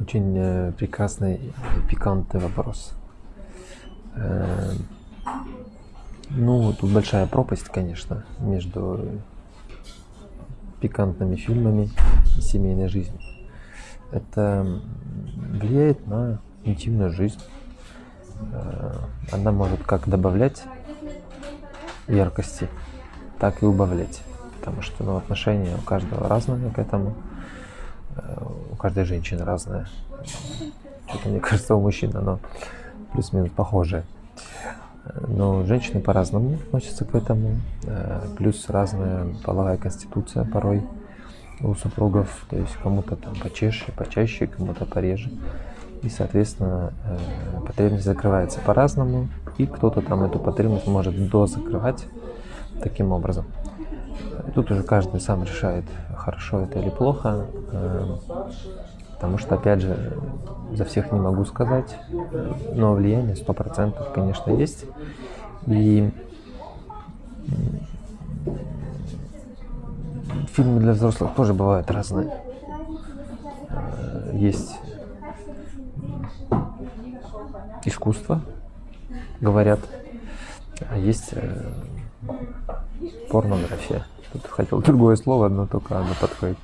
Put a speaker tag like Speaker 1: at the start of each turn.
Speaker 1: Очень э, прекрасный и пикантный вопрос. Э, ну, тут большая пропасть, конечно, между пикантными фильмами и семейной жизнью. Это влияет на интимную жизнь. Э, она может как добавлять яркости, так и убавлять. Потому что ну, отношения у каждого разные к этому. Каждой женщины разное. Что-то, мне кажется, у мужчин оно плюс-минус похожее. Но женщины по-разному относятся к этому. Э, плюс разная половая конституция порой у супругов. То есть кому-то там почаще, почаще, кому-то пореже. И, соответственно, э, потребность закрывается по-разному. И кто-то там эту потребность может дозакрывать таким образом. Тут уже каждый сам решает, хорошо это или плохо. Э, потому что, опять же, за всех не могу сказать, но влияние сто процентов, конечно, есть. И фильмы для взрослых тоже бывают разные. Э, есть искусство, говорят, а есть э, порнография. Тут хотел другое слово, но только оно подходит.